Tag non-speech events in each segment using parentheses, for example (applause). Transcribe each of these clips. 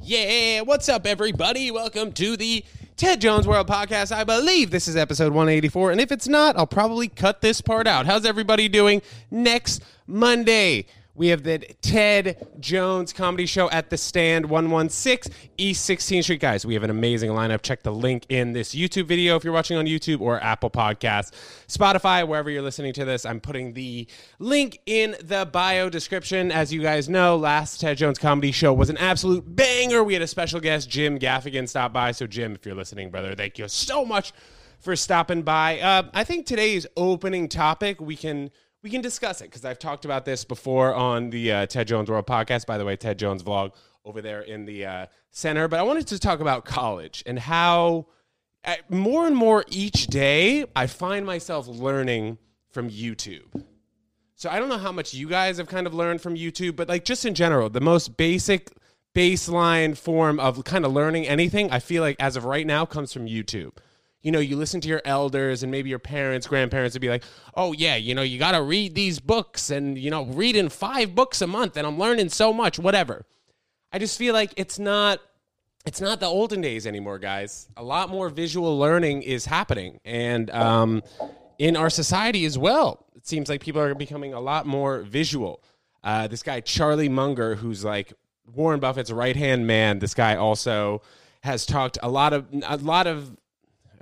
Yeah, what's up, everybody? Welcome to the Ted Jones World Podcast. I believe this is episode 184, and if it's not, I'll probably cut this part out. How's everybody doing next Monday? We have the Ted Jones comedy show at the stand 116 East 16th Street. Guys, we have an amazing lineup. Check the link in this YouTube video if you're watching on YouTube or Apple Podcasts, Spotify, wherever you're listening to this. I'm putting the link in the bio description. As you guys know, last Ted Jones comedy show was an absolute banger. We had a special guest, Jim Gaffigan, stop by. So, Jim, if you're listening, brother, thank you so much for stopping by. Uh, I think today's opening topic we can we can discuss it because I've talked about this before on the uh, Ted Jones World podcast. By the way, Ted Jones vlog over there in the uh, center. But I wanted to talk about college and how uh, more and more each day I find myself learning from YouTube. So I don't know how much you guys have kind of learned from YouTube, but like just in general, the most basic baseline form of kind of learning anything, I feel like as of right now comes from YouTube you know, you listen to your elders and maybe your parents, grandparents would be like, oh, yeah, you know, you got to read these books and, you know, reading five books a month and I'm learning so much, whatever. I just feel like it's not. It's not the olden days anymore, guys. A lot more visual learning is happening, and um, in our society as well. It seems like people are becoming a lot more visual. Uh, this guy Charlie Munger, who's like Warren Buffett's right hand man, this guy also has talked a lot of a lot of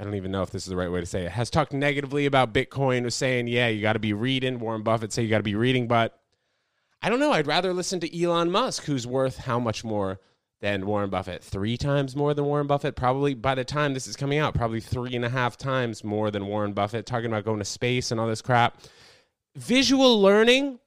I don't even know if this is the right way to say it, has talked negatively about Bitcoin, was saying, yeah, you got to be reading. Warren Buffett say you got to be reading, but I don't know. I'd rather listen to Elon Musk, who's worth how much more than Warren Buffett? Three times more than Warren Buffett? Probably by the time this is coming out, probably three and a half times more than Warren Buffett, talking about going to space and all this crap. Visual learning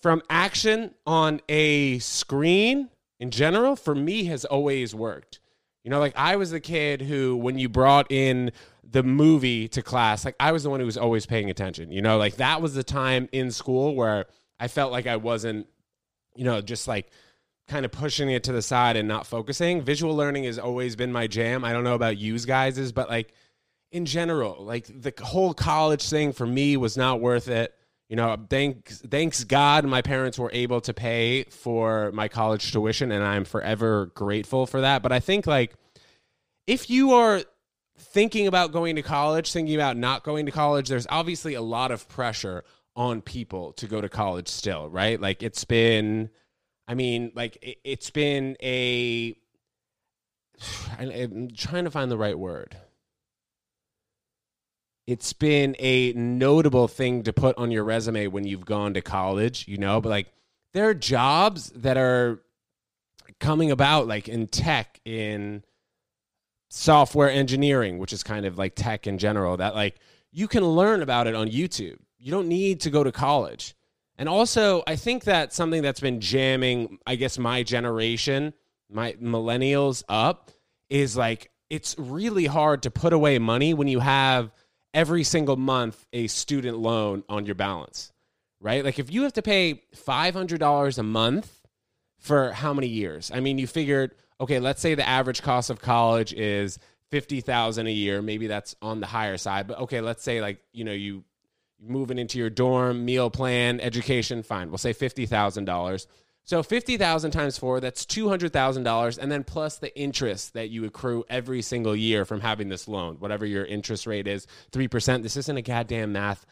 from action on a screen in general, for me, has always worked. You know, like I was the kid who, when you brought in the movie to class, like I was the one who was always paying attention. You know, like that was the time in school where I felt like I wasn't, you know, just like kind of pushing it to the side and not focusing. Visual learning has always been my jam. I don't know about you guys's, but like in general, like the whole college thing for me was not worth it. You know, thanks thanks God my parents were able to pay for my college tuition and I'm forever grateful for that. But I think like if you are thinking about going to college, thinking about not going to college, there's obviously a lot of pressure on people to go to college still, right? Like it's been I mean, like it, has been a (sighs) I'm trying to find the right word it's been a notable thing to put on your resume when you've gone to college, you know, but like there are jobs that are coming about like in tech, in software engineering, which is kind of like tech in general, that like you can learn about it on YouTube. You don't need to go to college. And also, I think that something that's been jamming, I guess, my generation, my millennials up is like it's really hard to put away money when you have every single month a student loan on your balance, right? Like if you have to pay $500 a month for how many years? I mean, you figured, okay, let's say the average cost of college is 50,000 a year, maybe that's on the higher side, but okay, let's say like, you know, you moving into your dorm, meal plan, education, fine. We'll say $50,000 so 50,000 times 4, that's $200,000 and then plus the interest that you accrue every single year from having this loan, whatever your interest rate is, 3%. This isn't a goddamn math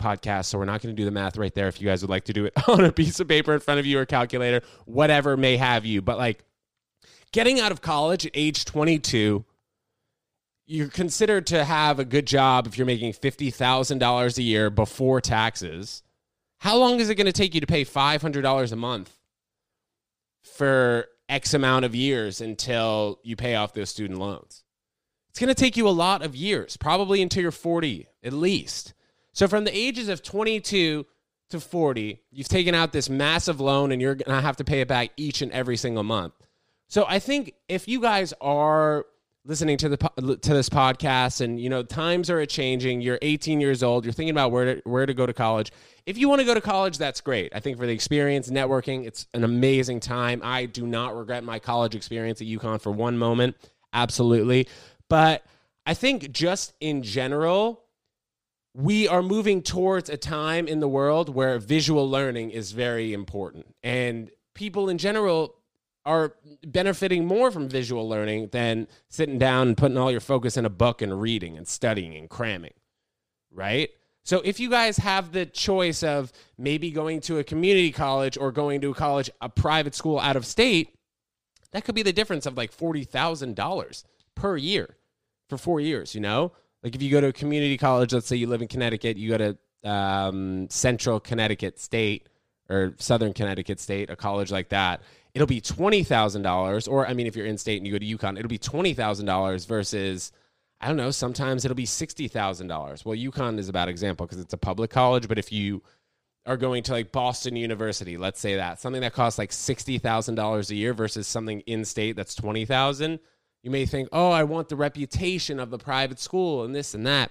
podcast, so we're not going to do the math right there if you guys would like to do it (laughs) on a piece of paper in front of you or calculator, whatever may have you. But like getting out of college at age 22, you're considered to have a good job if you're making $50,000 a year before taxes. How long is it going to take you to pay $500 a month for X amount of years until you pay off those student loans. It's going to take you a lot of years, probably until you're 40 at least. So from the ages of 22 to 40, you've taken out this massive loan and you're going to have to pay it back each and every single month. So I think if you guys are listening to the to this podcast and you know times are changing. You're 18 years old. You're thinking about where to, where to go to college. If you want to go to college that's great. I think for the experience networking it's an amazing time. I do not regret my college experience at UConn for one moment. Absolutely. But i think just in general we are moving towards a time in the world where visual learning is very important. And people in general are benefiting more from visual learning than sitting down and putting all your focus in a book and reading and studying and cramming, right? So if you guys have the choice of maybe going to a community college or going to a college, a private school out of state, that could be the difference of like $40,000 per year for four years, you know? Like if you go to a community college, let's say you live in Connecticut, you go to um, Central Connecticut State or Southern Connecticut State, a college like that, it'll be $20,000. Or, I mean, if you're in state and you go to UConn, it'll be $20,000 versus, I don't know, sometimes it'll be $60,000. Well, UConn is a bad example because it's a public college, but if you are going to like Boston University, let's say that, something that costs like $60,000 a year versus something in state that's 20,000, you may think, "Oh, I want the reputation of the private school and this and that."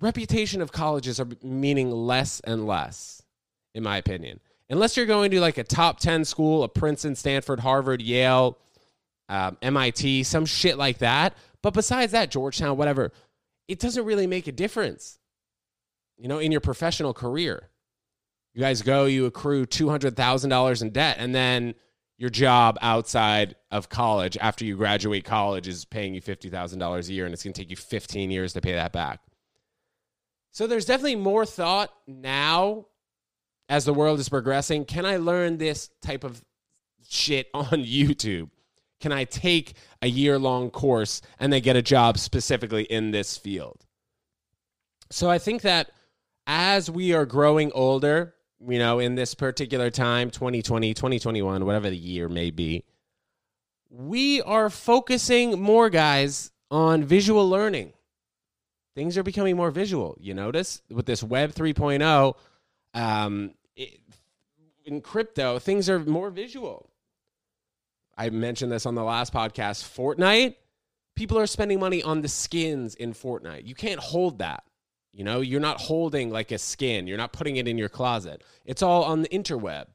Reputation of colleges are meaning less and less in my opinion. Unless you're going to like a top 10 school, a Princeton, Stanford, Harvard, Yale, um, MIT, some shit like that. But besides that, Georgetown, whatever, it doesn't really make a difference, you know, in your professional career. You guys go, you accrue $200,000 in debt, and then your job outside of college after you graduate college is paying you $50,000 a year, and it's going to take you 15 years to pay that back. So there's definitely more thought now as the world is progressing? Can I learn this type of shit on (laughs) YouTube? Can I take a year long course and then get a job specifically in this field? So I think that as we are growing older, you know, in this particular time, 2020, 2021, whatever the year may be, we are focusing more, guys, on visual learning. Things are becoming more visual. You notice with this Web 3.0, um, it, in crypto, things are more visual. I mentioned this on the last podcast. Fortnite, people are spending money on the skins in Fortnite. You can't hold that. You know, you're not holding like a skin, you're not putting it in your closet. It's all on the interweb.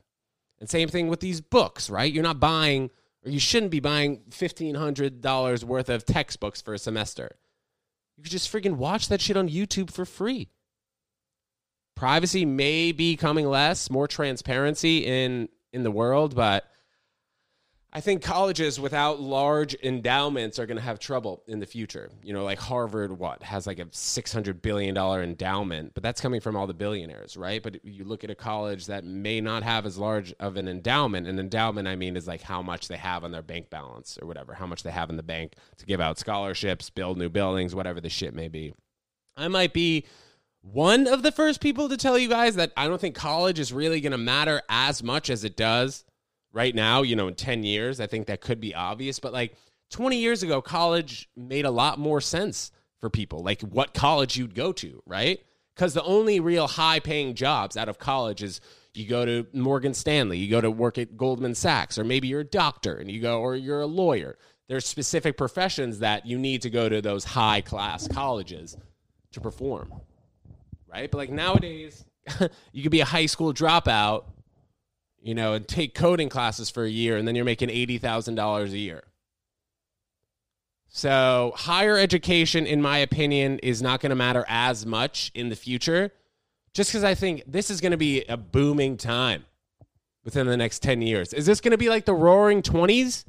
And same thing with these books, right? You're not buying, or you shouldn't be buying $1,500 worth of textbooks for a semester. You could just freaking watch that shit on YouTube for free privacy may be coming less, more transparency in in the world, but I think colleges without large endowments are going to have trouble in the future. You know, like Harvard, what has like a six hundred billion dollar endowment, but that's coming from all the billionaires, right? But you look at a college that may not have as large of an endowment. An endowment, I mean, is like how much they have on their bank balance or whatever, how much they have in the bank to give out scholarships, build new buildings, whatever the shit may be. I might be one of the first people to tell you guys that I don't think college is really going to matter as much as it does right now, you know, in 10 years. I think that could be obvious, but like 20 years ago, college made a lot more sense for people, like what college you'd go to, right? Because the only real high paying jobs out of college is you go to Morgan Stanley, you go to work at Goldman Sachs, or maybe you're a doctor and you go, or you're a lawyer. There's specific professions that you need to go to those high class colleges to perform right? But like nowadays, (laughs) you could be a high school dropout, you know, and take coding classes for a year, and then you're making eighty thousand dollars a year. So higher education, in my opinion, is not going to matter as much in the future, just because I think this is going to be a booming time within the next ten years. Is this going to be like the Roaring Twenties?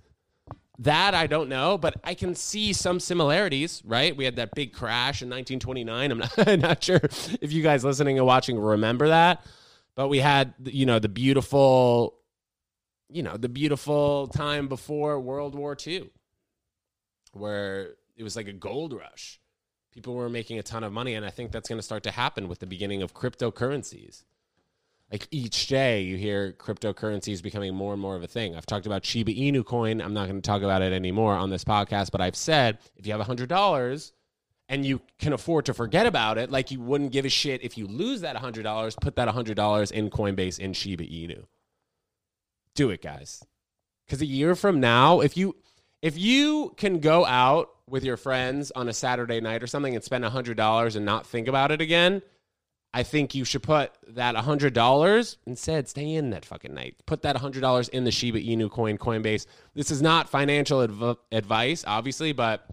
That I don't know, but I can see some similarities, right? We had that big crash in 1929. I'm not, (laughs) not sure if you guys listening and watching remember that, but we had, you know, the beautiful, you know, the beautiful time before World War II, where it was like a gold rush. People were making a ton of money, and I think that's going to start to happen with the beginning of cryptocurrencies like each day you hear cryptocurrencies becoming more and more of a thing. I've talked about Shiba Inu coin. I'm not going to talk about it anymore on this podcast, but I've said if you have $100 and you can afford to forget about it, like you wouldn't give a shit if you lose that $100, put that $100 in Coinbase in Shiba Inu. Do it, guys. Cuz a year from now, if you if you can go out with your friends on a Saturday night or something and spend $100 and not think about it again, I think you should put that $100 instead, stay in that fucking night. Put that $100 in the Shiba Inu coin, Coinbase. This is not financial adv- advice, obviously, but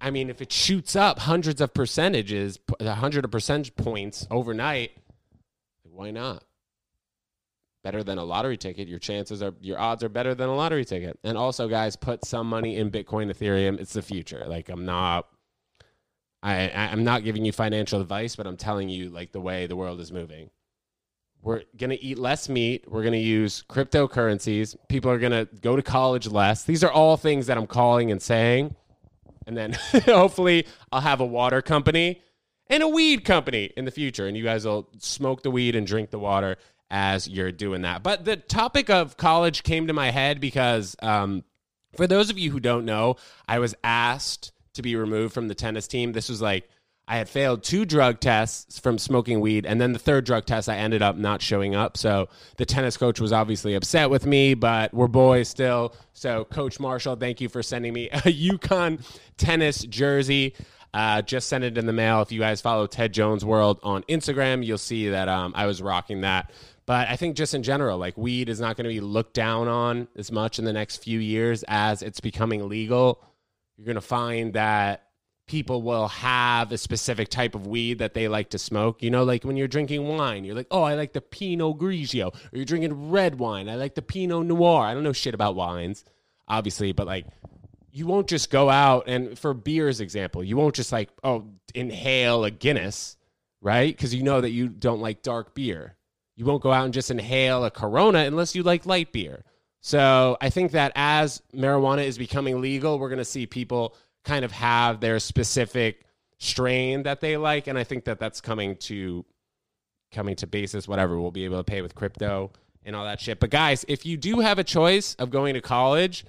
I mean, if it shoots up hundreds of percentages, a hundred of percentage points overnight, why not? better than a lottery ticket. Your chances are, your odds are better than a lottery ticket. And also, guys, put some money in Bitcoin, Ethereum. It's the future. Like, I'm not, I, I'm not giving you financial advice, but I'm telling you, like, the way the world is moving. We're going to eat less meat. We're going to use cryptocurrencies. People are going to go to college less. These are all things that I'm calling and saying. And then (laughs) hopefully I'll have a water company and a weed company in the future. And you guys will smoke the weed and drink the water as you're doing that. But the topic of college came to my head because um, for those of you who don't know, I was asked to be removed from the tennis team. This was like I had failed two drug tests from smoking weed, and then the third drug test, I ended up not showing up. So the tennis coach was obviously upset with me, but we're boys still. So, Coach Marshall, thank you for sending me a (laughs) UConn tennis jersey. Uh, just sent it in the mail. If you guys follow Ted Jones World on Instagram, you'll see that um, I was rocking that. But I think just in general, like weed is not going to be looked down on as much in the next few years as it's becoming legal. You're going to find that people will have a specific type of weed that they like to smoke. You know, like when you're drinking wine, you're like, oh, I like the Pinot Grigio. Or you're drinking red wine, I like the Pinot Noir. I don't know shit about wines, obviously, but like you won't just go out and for beers example, you won't just like, oh, inhale a Guinness, right? Because you know that you don't like dark beer. You won't go out and just inhale a Corona unless you like light beer. So I think that as marijuana is becoming legal, we're going to see people kind of have their specific strain that they like, and I think that that's coming to coming to basis. Whatever we'll be able to pay with crypto and all that shit. But guys, if you do have a choice of going to college,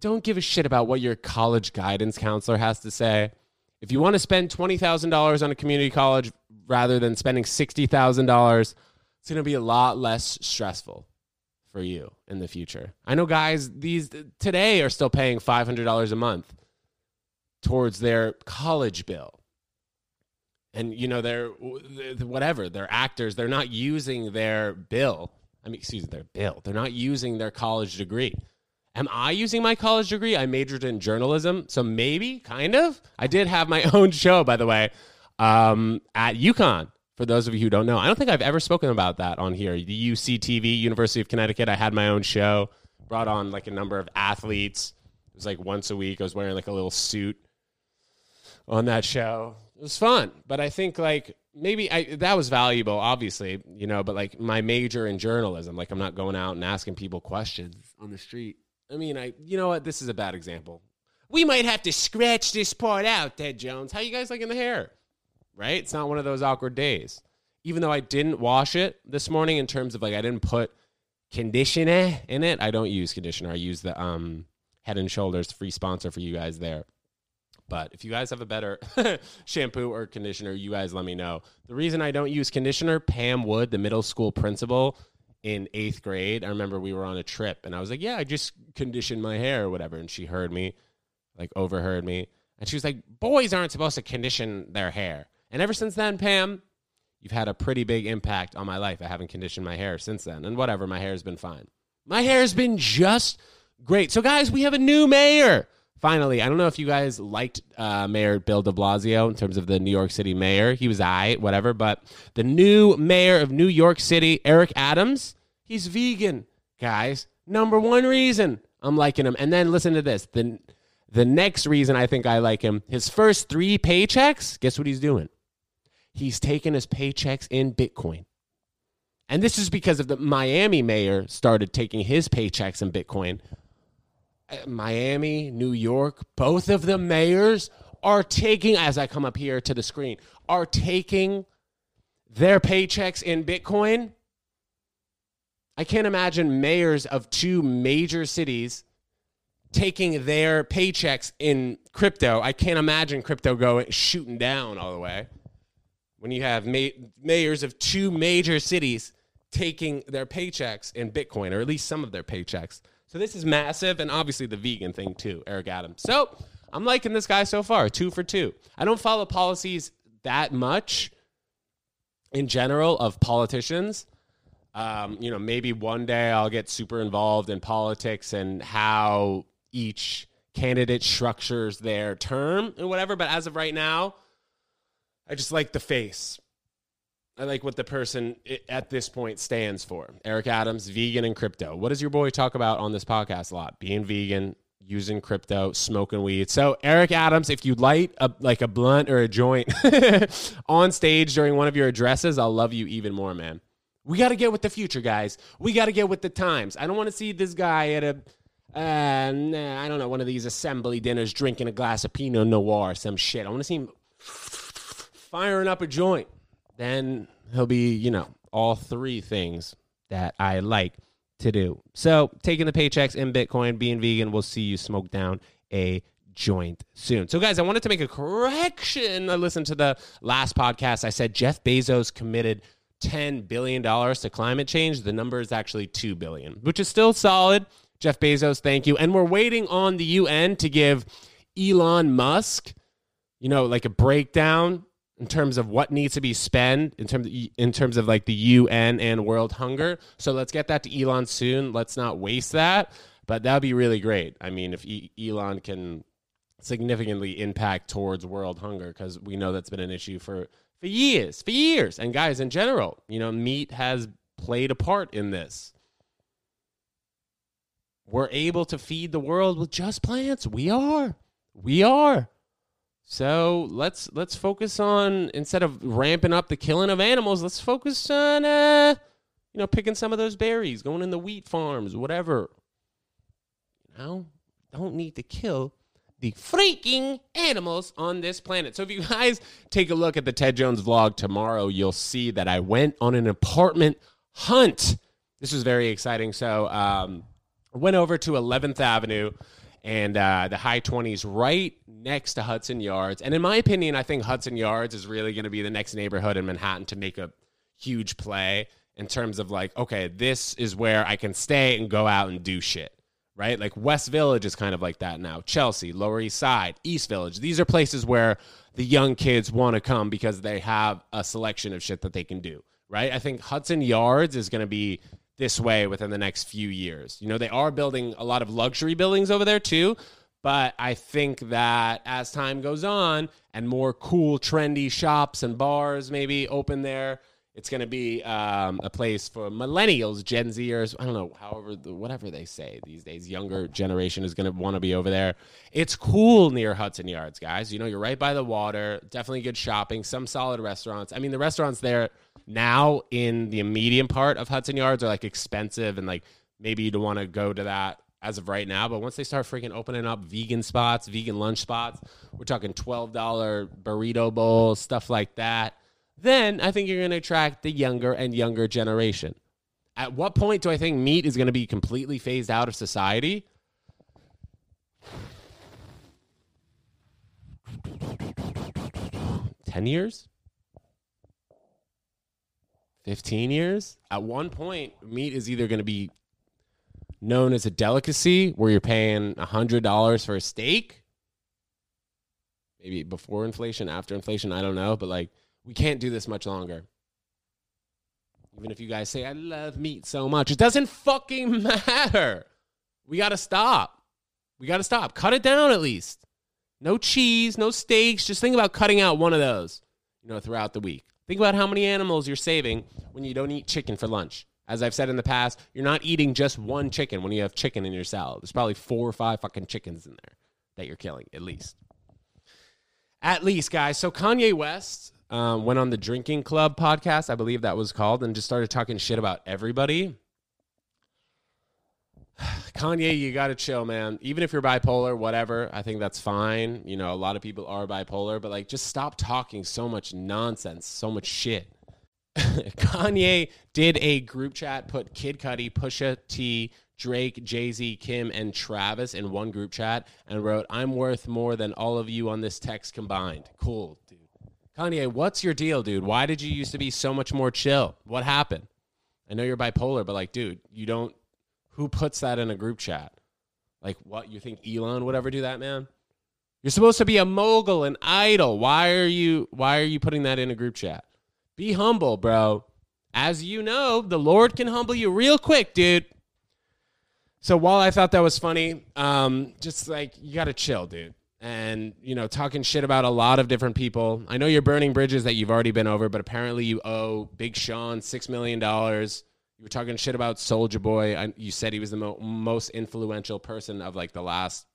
don't give a shit about what your college guidance counselor has to say. If you want to spend twenty thousand dollars on a community college rather than spending sixty thousand dollars, it's going to be a lot less stressful for you in the future. I know guys these today are still paying five hundred dollars a month towards their college bill. And you know they're whatever they're actors. They're not using their bill. I mean, excuse me, their bill. They're not using their college degree. Am I using my college degree? I majored in journalism, so maybe, kind of. I did have my (laughs) own show, by the way, um, at UConn. For those of you who don't know, I don't think I've ever spoken about that on here. The UCTV, University of Connecticut. I had my own show, brought on like a number of athletes. It was like once a week. I was wearing like a little suit on that show. It was fun, but I think like maybe I that was valuable, obviously, you know. But like my major in journalism, like I'm not going out and asking people questions on the street. I mean, I you know what? This is a bad example. We might have to scratch this part out, Ted Jones. How you guys liking the hair? Right? It's not one of those awkward days. Even though I didn't wash it this morning, in terms of like I didn't put conditioner in it. I don't use conditioner. I use the um Head and Shoulders free sponsor for you guys there. But if you guys have a better (laughs) shampoo or conditioner, you guys let me know. The reason I don't use conditioner, Pam Wood, the middle school principal in eighth grade, I remember we were on a trip and I was like, Yeah, I just conditioned my hair or whatever. And she heard me, like overheard me. And she was like, Boys aren't supposed to condition their hair. And ever since then, Pam, you've had a pretty big impact on my life. I haven't conditioned my hair since then. And whatever, my hair's been fine. My hair's been just great. So, guys, we have a new mayor finally, I don't know if you guys liked uh, Mayor Bill de Blasio in terms of the New York City mayor. He was I, whatever. But the new mayor of New York City, Eric Adams, he's vegan, guys. Number one reason I'm liking him. And then listen to this. The, the next reason I think I like him, his first three paychecks, guess what he's doing? He's taking his paychecks in Bitcoin. And this is because of the Miami mayor started taking his paychecks in Bitcoin. Uh, Miami, New York, both of the mayors are taking, as I come up here to the screen, are taking their paychecks in Bitcoin. I can't imagine mayors of two major cities taking their paychecks in crypto. I can't imagine crypto going shooting down all the way. When you have mayors of two major cities taking their paychecks in Bitcoin, or at least some of their paychecks. So this is massive, and obviously the vegan thing too, Eric Adams. So I'm liking this guy so far, two for two. I don't follow policies that much in general of politicians. Um, you know, maybe one day I'll get super involved in politics and how each candidate structures their term and whatever. But as of right now, I just like the face. I like what the person at this point stands for. Eric Adams, vegan and crypto. What does your boy talk about on this podcast a lot? Being vegan, using crypto, smoking weed. So Eric Adams, if you light a, like a blunt or a joint (laughs) on stage during one of your addresses, I'll love you even more, man. We got to get with the future, guys. We got to get with the times. I don't want to see this guy at a uh, nah, I don't know, one of these assembly dinners drinking a glass of Pinot Noir or some shit. I want to see him firing up a joint. Then he'll be, you know, all three things that I like to do. So taking the paychecks in Bitcoin, being vegan, we'll see you smoke down a joint soon. So, guys, I wanted to make a correction. I listened to the last podcast. I said Jeff Bezos committed $10 billion to climate change. The number is actually 2 billion, which is still solid. Jeff Bezos, thank you. And we're waiting on the UN to give Elon Musk, you know, like a breakdown in terms of what needs to be spent in terms of, in terms of like the UN and world hunger. So let's get that to Elon soon. Let's not waste that. But that'd be really great. I mean, if e- Elon can significantly impact towards world hunger, because we know that's been an issue for for years, for years. And guys, in general, you know, meat has played a part in this we're able to feed the world with just plants. We are. We are. So let's let's focus on instead of ramping up the killing of animals, let's focus on uh you know picking some of those berries, going in the wheat farms, whatever. You know, don't need to kill the freaking animals on this planet. So if you guys take a look at the Ted Jones vlog tomorrow, you'll see that I went on an apartment hunt. This was very exciting. So um went over to 11th Avenue and uh, the high 20s right next to Hudson Yards. And in my opinion, I think Hudson Yards is really going to be the next neighborhood in Manhattan to make a huge play in terms of like, okay, this is where I can stay and go out and do shit. Right? Like West Village is kind of like that now. Chelsea, Lower East Side, East Village. These are places where the young kids want to come because they have a selection of shit that they can do. Right? I think Hudson Yards is going to be this way within the next few years. You know, they are building a lot of luxury buildings over there too, but I think that as time goes on and more cool, trendy shops and bars maybe open there, it's going to be um, a place for millennials, Gen Zers. I don't know, however, whatever they say these days. Younger generation is going to want to be over there. It's cool near Hudson Yards, guys. You know, you're right by the water. Definitely good shopping. Some solid restaurants. I mean, the restaurants there now in the immediate part of Hudson Yards are like expensive and like maybe you don't want to go to that as of right now. But once they start freaking opening up vegan spots, vegan lunch spots, we're talking $12 burrito bowls, stuff like that. Then I think you're going to attract the younger and younger generation. At what point do I think meat is going to be completely phased out of society? Ten years? 15 years. At one point, meat is either going to be known as a delicacy where you're paying $100 for a steak. Maybe before inflation, after inflation, I don't know. But like, we can't do this much longer. Even if you guys say, I love meat so much, it doesn't fucking (laughs) matter. We got to stop. We got to stop. Cut it down at least. No cheese, no steaks. Just think about cutting out one of those, you know, throughout the week. Think about how many animals you're saving when you don't eat chicken for lunch. As I've said in the past, you're not eating just one chicken when you have chicken in your salad. There's probably four or five fucking chickens in there that you're killing, at least. At least, guys. So Kanye West um, went on the Drinking Club podcast, I believe that was called, and just started talking shit about everybody. Kanye, you got to chill, man. Even if you're bipolar, whatever, I think that's fine. You know, a lot of people are bipolar, but like just stop talking so much nonsense, so much shit. (laughs) Kanye did a group chat, put Kid Cudi, Pusha T, Drake, Jay Z, Kim, and Travis in one group chat and wrote, I'm worth more than all of you on this text combined. Cool, dude. Kanye, what's your deal, dude? Why did you used to be so much more chill? What happened? I know you're bipolar, but like, dude, you don't who puts that in a group chat? Like, what? You think Elon would ever do that, man? You're supposed to be a mogul, an idol. Why are you? Why are you putting that in a group chat? Be humble, bro. As you know, the Lord can humble you real quick, dude. So while I thought that was funny, um, just like you got to chill, dude. and you know talking shit about a lot of different people. I know you're burning bridges that you've already been over, but apparently you owe Big Sean six million dollars. You were talking shit about Soulja Boy. I, you said he was the mo- most influential person of like the last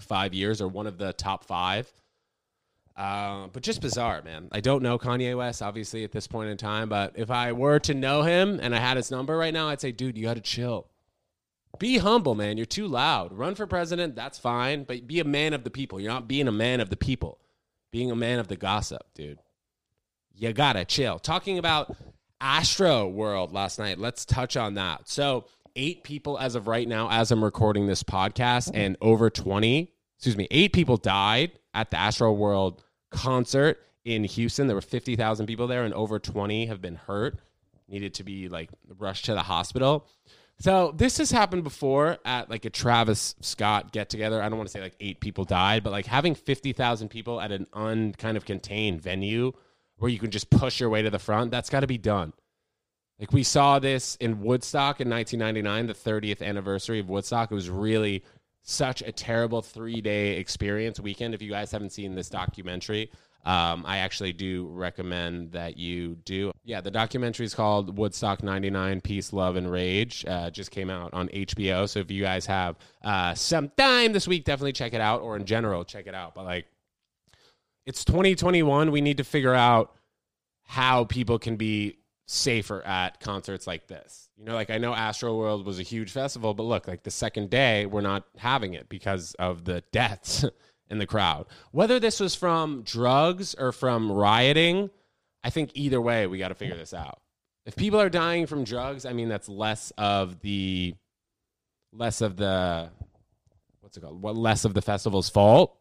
five years, or one of the top five. Uh, but just bizarre, man. I don't know Kanye West, obviously, at this point in time. But if I were to know him and I had his number right now, I'd say, dude, you got to chill. Be humble, man. You're too loud. Run for president, that's fine, but be a man of the people. You're not being a man of the people, being a man of the gossip, dude. You gotta chill. Talking about Astro World last night, let's touch on that. So, eight people as of right now, as I'm recording this podcast, oh. and over 20, excuse me, eight people died at the Astro World concert in Houston. There were 50,000 people there, and over 20 have been hurt, needed to be like rushed to the hospital. So this has happened before at like a Travis Scott get together. I don't want to say like eight people died, but like having 50,000 people at an unkind of contained venue where you can just push your way to the front, that's got to be done. Like we saw this in Woodstock in 1999, the 30th anniversary of Woodstock. It was really such a terrible three day experience weekend. If you guys haven't seen this documentary, um, I actually do recommend that you do. Yeah, the documentary is called Woodstock 99 Peace, Love, and Rage. Uh, just came out on HBO. So if you guys have uh, some time this week, definitely check it out, or in general, check it out. But like, it's 2021. We need to figure out how people can be safer at concerts like this. You know, like I know Astro World was a huge festival, but look, like the second day, we're not having it because of the deaths. (laughs) in the crowd. Whether this was from drugs or from rioting, I think either way, we got to figure this out. If people are dying from drugs, I mean, that's less of the, less of the, what's it called? What less of the festival's fault.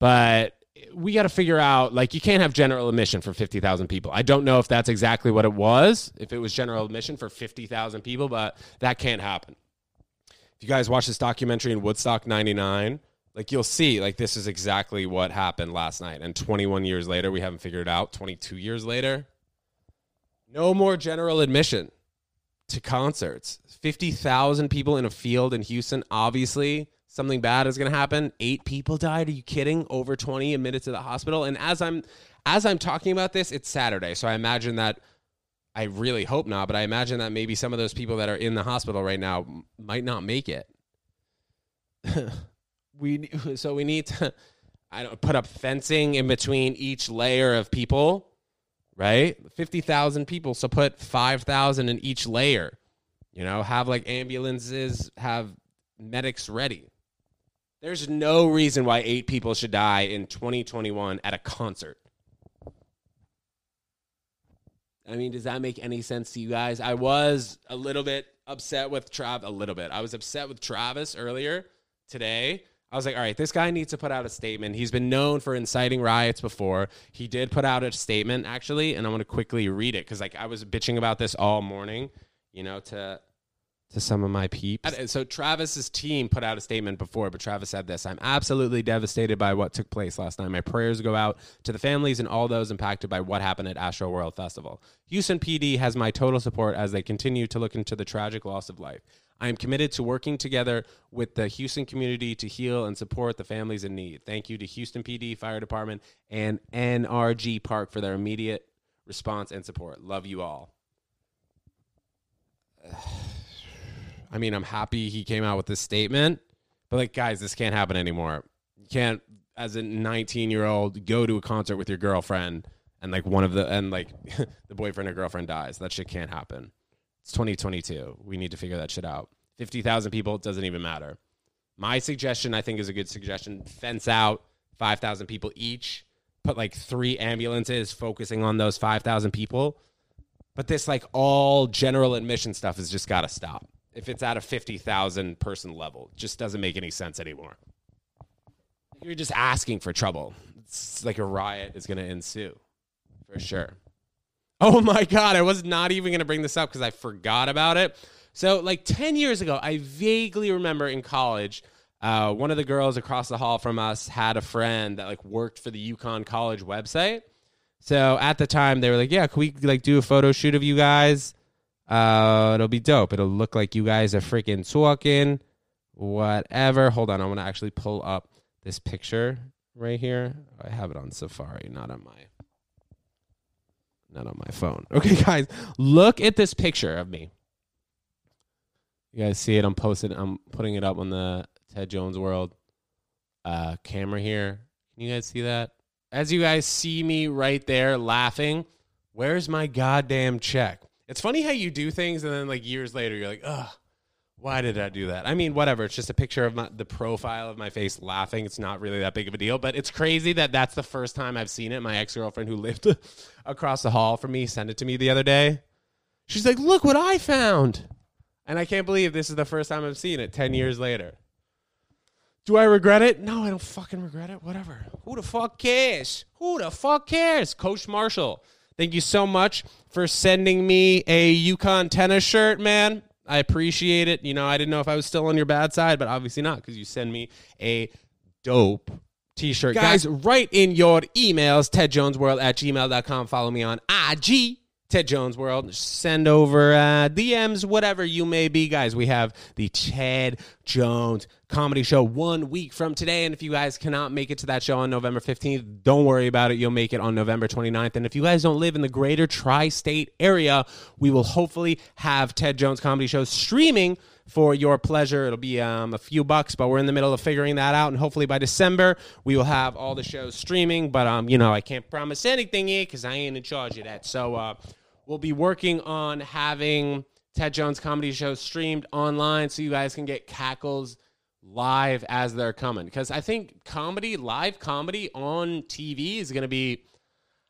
But we got to figure out, like, you can't have general admission for 50,000 people. I don't know if that's exactly what it was, if it was general admission for 50,000 people, but that can't happen. If you guys watch this documentary in Woodstock 99, like you'll see like this is exactly what happened last night and 21 years later we haven't figured it out 22 years later no more general admission to concerts 50,000 people in a field in Houston obviously something bad is going to happen. Eight people died. Are you kidding? Over 20 admitted to the hospital. And as I'm as I'm talking about this it's Saturday. So I imagine that I really hope not but I imagine that maybe some of those people that are in the hospital right now might not make it. (laughs) We (laughs) so we need to (laughs) I don't put up fencing in between each layer of people, right? 50,000 people, so put 5,000 in each layer. You know, have like ambulances, have medics ready. There's no reason why 8 people should die in 2021 at a concert. I mean, does that make any sense to you guys? I was a little bit upset with Trav a little bit. I was upset with Travis earlier today I was like, all right, this guy needs to put out a statement. He's been known for inciting riots before. He did put out a statement actually, and I'm going to quickly read it because like I was bitching about this all morning, you know, to to some of my peeps. So Travis's team put out a statement before, but Travis said this: "I'm absolutely devastated by what took place last night. My prayers go out to the families and all those impacted by what happened at Astro World Festival. Houston PD has my total support as they continue to look into the tragic loss of life. I am committed to working together with the Houston community to heal and support the families in need. Thank you to Houston PD, Fire Department, and NRG Park for their immediate response and support. Love you all. I mean, I'm happy he came out with this statement, but like, guys, this can't happen anymore. You can't, as a 19 year old, go to a concert with your girlfriend and like one of the, and like (laughs) the boyfriend or girlfriend dies. That shit can't happen. It's 2022. We need to figure that shit out. 50,000 people it doesn't even matter. My suggestion, I think, is a good suggestion. Fence out 5,000 people each. Put like three ambulances focusing on those 5,000 people. But this like all general admission stuff has just got to stop. If it's at a 50,000 person level, it just doesn't make any sense anymore. You're just asking for trouble. It's like a riot is going to ensue for sure. Oh my God, I was not even going to bring this up because I forgot about it. So, like 10 years ago, I vaguely remember in college, uh, one of the girls across the hall from us had a friend that like worked for the UConn college website. So at the time, they were like, "Yeah, can we like do a photo shoot of you guys? Uh, it'll be dope. It'll look like you guys are freaking talking, whatever." Hold on, I want to actually pull up this picture right here. I have it on Safari, not on my not on my phone. (laughs) Okay, guys, look at this picture of me. You guys see it? I'm posting. I'm putting it up on the Ted Jones World uh, camera here. Can you guys see that? As you guys see me right there laughing, where's my goddamn check? It's funny how you do things and then like years later you're like, ugh, why did I do that? I mean, whatever. It's just a picture of my, the profile of my face laughing. It's not really that big of a deal, but it's crazy that that's the first time I've seen it. My ex girlfriend who lived (laughs) across the hall from me sent it to me the other day. She's like, look what I found. And I can't believe this is the first time I've seen it 10 years later. Do I regret it? No, I don't fucking regret it. Whatever. Who the fuck cares? Who the fuck cares? Coach Marshall, thank you so much for sending me a UConn tennis shirt, man. I appreciate it. You know, I didn't know if I was still on your bad side, but obviously not because you send me a dope t-shirt. Guys, write in your emails, tedjonesworld at gmail.com. Follow me on IG Ted Jones World. Send over uh, DMs, whatever you may be, guys. We have the Ted Jones comedy show one week from today. And if you guys cannot make it to that show on November 15th, don't worry about it. You'll make it on November 29th. And if you guys don't live in the greater tri state area, we will hopefully have Ted Jones comedy show streaming for your pleasure. It'll be um, a few bucks, but we're in the middle of figuring that out. And hopefully by December, we will have all the shows streaming. But, um, you know, I can't promise anything yet because I ain't in charge of that. So, uh, we'll be working on having Ted Jones comedy shows streamed online so you guys can get cackles live as they're coming. Because I think comedy, live comedy on TV is going to be,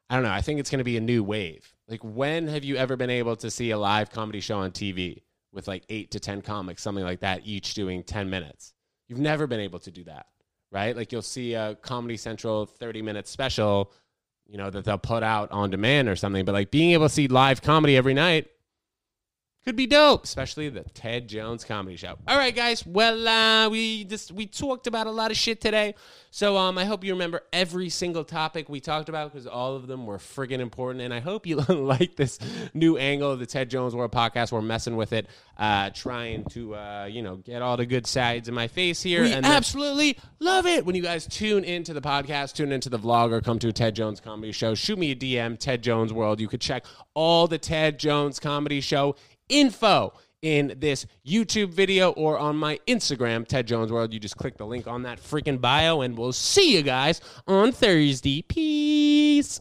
I don't know, I think it's going to be a new wave. Like, when have you ever been able to see a live comedy show on TV with like eight to 10 comics, something like that, each doing 10 minutes? You've never been able to do that, right? Like, you'll see a Comedy Central 30 minute special you know, that they'll put out on demand or something. But like being able to see live comedy every night could be dope, especially the Ted Jones Comedy Show. All right, guys. Well, uh, we just we talked about a lot of shit today, so um, I hope you remember every single topic we talked about because all of them were friggin' important. And I hope you (laughs) like this new angle of the Ted Jones World Podcast. We're messing with it, uh, trying to uh, you know get all the good sides in my face here. We and absolutely love it when you guys tune into the podcast, tune into the vlog, or come to a Ted Jones Comedy Show. Shoot me a DM, Ted Jones World. You could check all the Ted Jones Comedy Show info in this YouTube video or on my Instagram, Ted Jones World. You just click the link on that freaking bio, and we'll see you guys on Thursday. Peace.